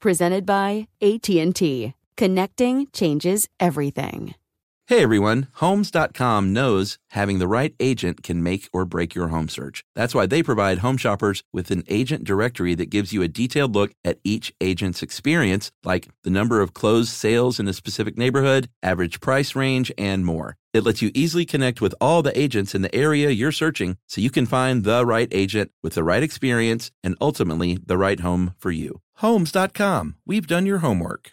Presented by AT&T. Connecting changes everything. Hey everyone, Homes.com knows having the right agent can make or break your home search. That's why they provide home shoppers with an agent directory that gives you a detailed look at each agent's experience, like the number of closed sales in a specific neighborhood, average price range, and more. It lets you easily connect with all the agents in the area you're searching so you can find the right agent with the right experience and ultimately the right home for you. Homes.com. We've done your homework.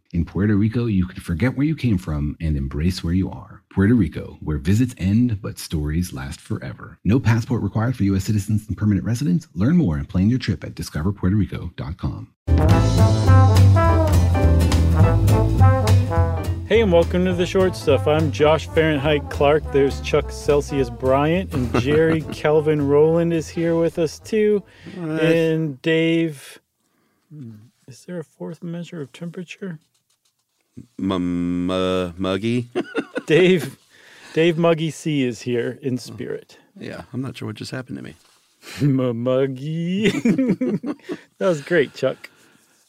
In Puerto Rico, you can forget where you came from and embrace where you are. Puerto Rico, where visits end but stories last forever. No passport required for U.S. citizens and permanent residents. Learn more and plan your trip at discoverpuertorico.com. Hey, and welcome to the short stuff. I'm Josh Fahrenheit Clark. There's Chuck Celsius Bryant, and Jerry Kelvin Rowland is here with us too. Right. And Dave, is there a fourth measure of temperature? Uh, muggy. Dave, Dave Muggy C is here in spirit. yeah, I'm not sure what just happened to me. Muggy. that was great, Chuck.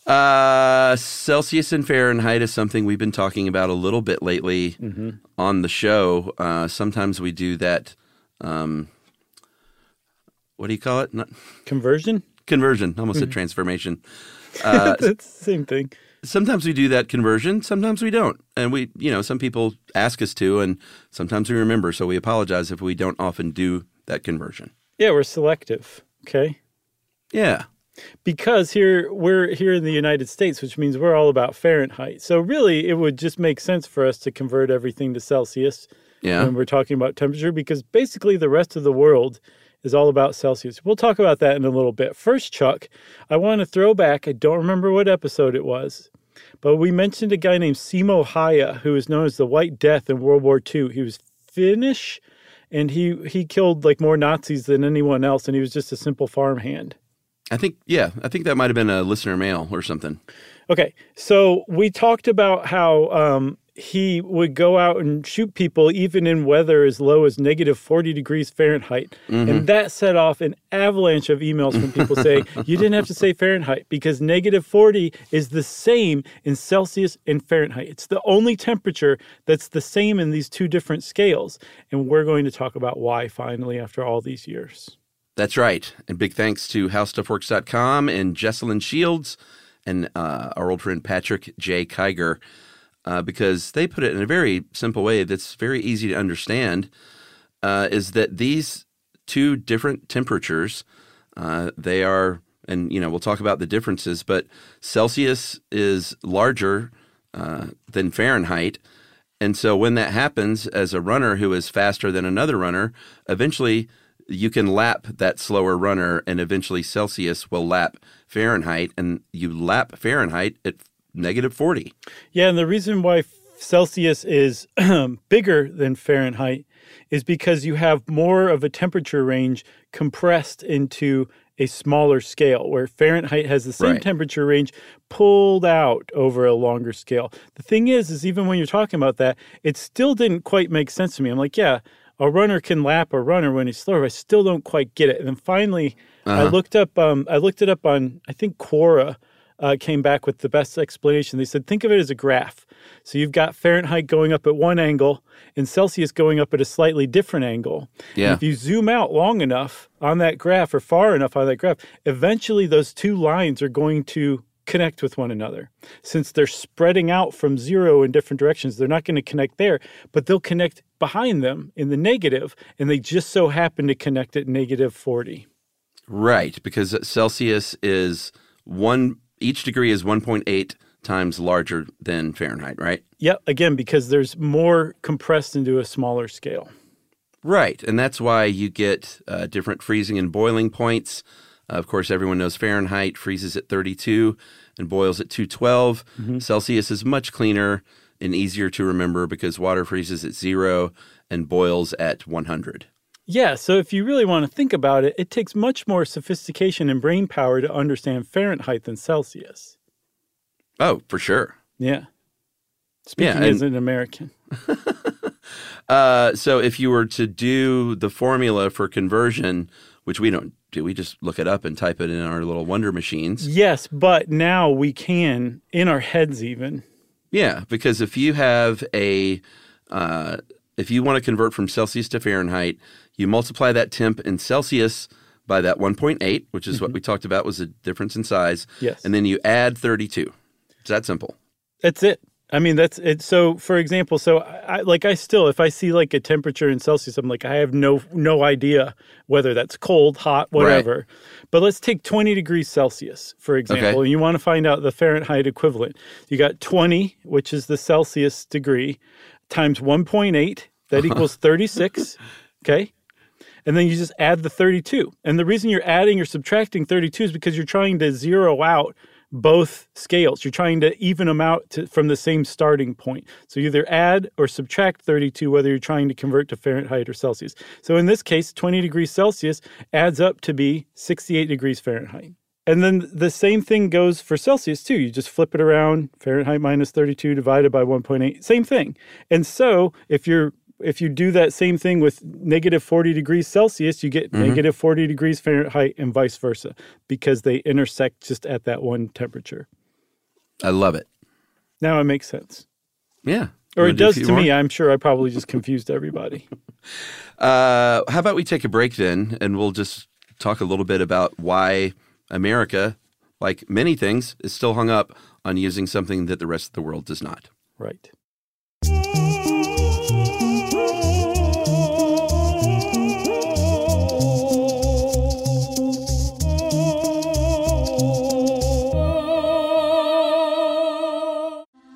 Uh, Celsius and Fahrenheit is something we've been talking about a little bit lately on the show. Uh, sometimes we do that. Um, what do you call it? Not Conversion? conversion. Almost a transformation. Uh, That's the same thing. Sometimes we do that conversion. Sometimes we don't, and we, you know, some people ask us to, and sometimes we remember. So we apologize if we don't often do that conversion. Yeah, we're selective. Okay. Yeah. because here we're here in the United States, which means we're all about Fahrenheit. So really, it would just make sense for us to convert everything to Celsius Yeah. when we're talking about temperature, because basically the rest of the world is all about Celsius. We'll talk about that in a little bit. First, Chuck, I want to throw back. I don't remember what episode it was, but we mentioned a guy named Simo Häyhä, who is known as the White Death in World War II. He was Finnish, and he he killed like more Nazis than anyone else, and he was just a simple farmhand. I think, yeah, I think that might have been a listener mail or something. Okay, so we talked about how um, he would go out and shoot people even in weather as low as negative 40 degrees Fahrenheit. And that set off an avalanche of emails from people saying, you didn't have to say Fahrenheit because negative 40 is the same in Celsius and Fahrenheit. It's the only temperature that's the same in these two different scales. And we're going to talk about why finally after all these years. That's right. And big thanks to HowStuffWorks.com and Jesslyn Shields and uh, our old friend Patrick J. Kiger, uh, because they put it in a very simple way that's very easy to understand. Uh, is that these two different temperatures? Uh, they are, and you know, we'll talk about the differences, but Celsius is larger uh, than Fahrenheit. And so when that happens, as a runner who is faster than another runner, eventually you can lap that slower runner, and eventually Celsius will lap Fahrenheit, and you lap Fahrenheit at negative 40. Yeah, and the reason why Celsius is bigger than Fahrenheit is because you have more of a temperature range compressed into a smaller scale, where Fahrenheit has the same Right. temperature range pulled out over a longer scale. The thing is, is even when you're talking about that, it still didn't quite make sense to me. I'm like, yeah, a runner can lap a runner when he's slower. I still don't quite get it. And then finally, I looked up. Um, I looked it up on. I think Quora uh, came back with the best explanation. They said, think of it as a graph. So you've got Fahrenheit going up at one angle and Celsius going up at a slightly different angle. And Yeah. if you zoom out long enough on that graph or far enough on that graph, eventually those two lines are going to connect with one another. Since they're spreading out from zero in different directions, they're not going to connect there, but they'll connect behind them in the negative, and they just so happen to connect at negative 40. Right, because Celsius is one, each degree is 1.8 times larger than Fahrenheit, right? Yeah, again, because there's more compressed into a smaller scale. Right, and that's why you get uh, different freezing and boiling points. Uh, of course, everyone knows Fahrenheit freezes at 32 and boils at 212. Mm-hmm. Celsius is much cleaner and easier to remember because water freezes at zero and boils at 100. Yeah, so if you really want to think about it, it takes much more sophistication and brain power to understand Fahrenheit than Celsius. Oh, for sure. Yeah. Speaking and- as an American. Uh, so if you were to do the formula for conversion, which we don't do, we just look it up and type it in our little wonder machines. Yes, but now we can, in our heads even. Yeah, because if you have a, uh, if you want to convert from Celsius to Fahrenheit, you multiply that temp in Celsius by that 1.8, which is what mm-hmm. we talked about was the difference in size. Yes. And then you add 32. It's that simple. That's it. I mean, that's it. So, for example, so I, like I still, if I see like a temperature in Celsius, I'm like, I have no no idea whether that's cold, hot, whatever. Right. But let's take 20 degrees Celsius, for example, Okay. and you want to find out the Fahrenheit equivalent. You got 20, which is the Celsius degree, times 1.8, that uh-huh. equals 36. Okay. And then you just add the 32. And the reason you're adding or subtracting 32 is because you're trying to zero out both scales. You're trying to even them out to, from the same starting point. So either add or subtract 32, whether you're trying to convert to Fahrenheit or Celsius. So in this case, 20 degrees Celsius adds up to be 68 degrees Fahrenheit. And then the same thing goes for Celsius too. You just flip it around, Fahrenheit minus 32 divided by 1.8, same thing. And so if you're if you do that same thing with negative 40 degrees Celsius, you get negative 40 degrees Fahrenheit and vice versa because they intersect just at that one temperature. I love it. Now it makes sense. Yeah. Or it do does to more? me. I'm sure I probably just confused everybody. Uh, how about we take a break then, and we'll just talk a little bit about why America, like many things, is still hung up on using something that the rest of the world does not. Right.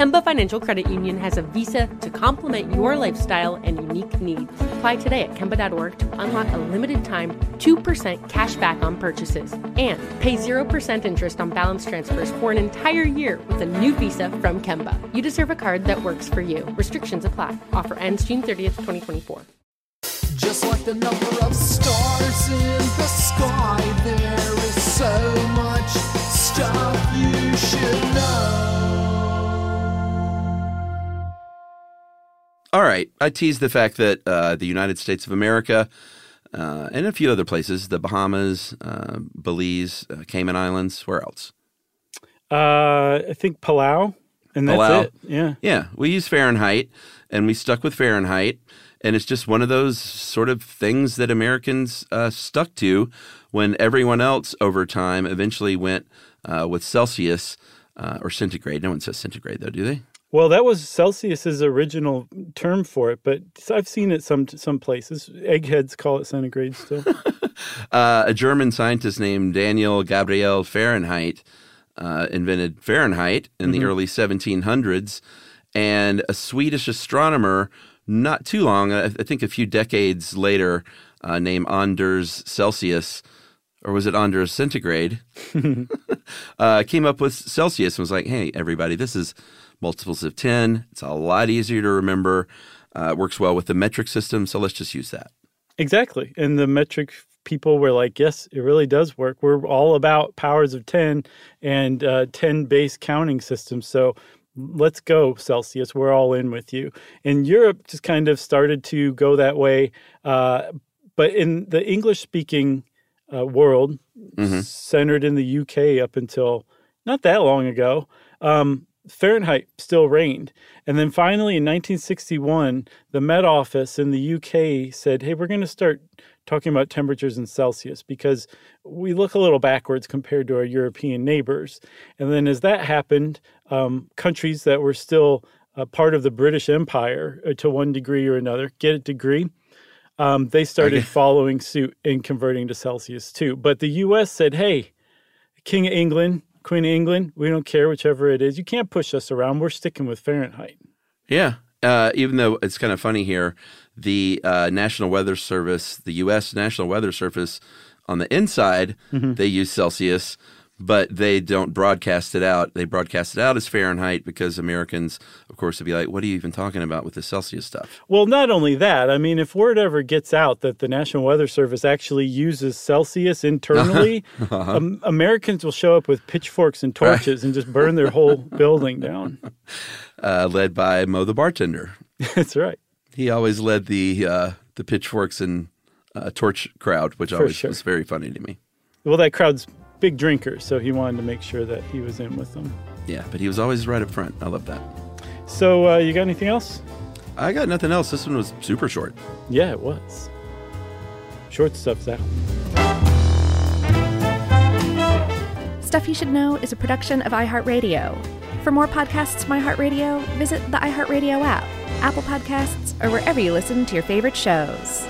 Kemba Financial Credit Union has a visa to complement your lifestyle and unique needs. Apply today at Kemba.org to unlock a limited time 2% cash back on purchases and pay 0% interest on balance transfers for an entire year with a new visa from Kemba. You deserve a card that works for you. Restrictions apply. Offer ends June 30th, 2024. Just like the number of stars in the sky, there is so much stuff you should know. All right. I teased the fact that uh, the United States of America uh, and a few other places, the Bahamas, uh, Belize, uh, Cayman Islands, where else? Uh, I think Palau, and that's Palau. it. Yeah. Yeah, we use Fahrenheit and we stuck with Fahrenheit. And it's just one of those sort of things that Americans uh, stuck to when everyone else over time eventually went uh, with Celsius uh, or centigrade. No one says centigrade, though, do they? Well, that was Celsius's original term for it, but I've seen it some some places. Eggheads call it centigrade still. Uh, a German scientist named Daniel Gabriel Fahrenheit uh, invented Fahrenheit in the early 1700s, and a Swedish astronomer not too long, I I think a few decades later, uh, named Anders Celsius, or was it Anders Centigrade, uh, came up with Celsius and was like, hey, everybody, this is multiples of 10. It's a lot easier to remember. Uh, it works well with the metric system, so let's just use that. Exactly. And the metric people were like, yes, it really does work. We're all about powers of 10 and uh, 10 base counting systems. So let's go, Celsius. We're all in with you. And Europe just kind of started to go that way. Uh, but in the English speaking uh, world, centered in the UK up until not that long ago, um, Fahrenheit still reigned. And then finally in 1961, the Met Office in the UK said, hey, we're going to start talking about temperatures in Celsius because we look a little backwards compared to our European neighbors. And then as that happened, um, countries that were still uh, part of the British Empire uh, to one degree or another, get a degree, um, they started Okay. following suit and converting to Celsius too. But the US said, hey, King of England, Queen of England, we don't care whichever it is. You can't push us around. We're sticking with Fahrenheit. Yeah. Uh, even though it's kind of funny here, the uh, National Weather Service, the U.S. National Weather Service, on the inside, they use Celsius, but they don't broadcast it out. They broadcast it out as Fahrenheit because Americans, of course, would be like, what are you even talking about with the Celsius stuff? Well, not only that, I mean, if word ever gets out that the National Weather Service actually uses Celsius internally, um, Americans will show up with pitchforks and torches and just burn their whole building down. Uh, led by Moe the bartender. That's right. He always led the uh, the pitchforks and uh, torch crowd, which always sure. was very funny to me. Well, that crowd's big drinkers, so he wanted to make sure that he was in with them. Yeah, but he was always right up front. I love that. So, uh, you got anything else? I got nothing else. This one was super short. Yeah, it was. Short stuff's out. Stuff You Should Know is a production of iHeartRadio. For more podcasts from iHeartRadio, visit the iHeartRadio app, Apple Podcasts, or wherever you listen to your favorite shows.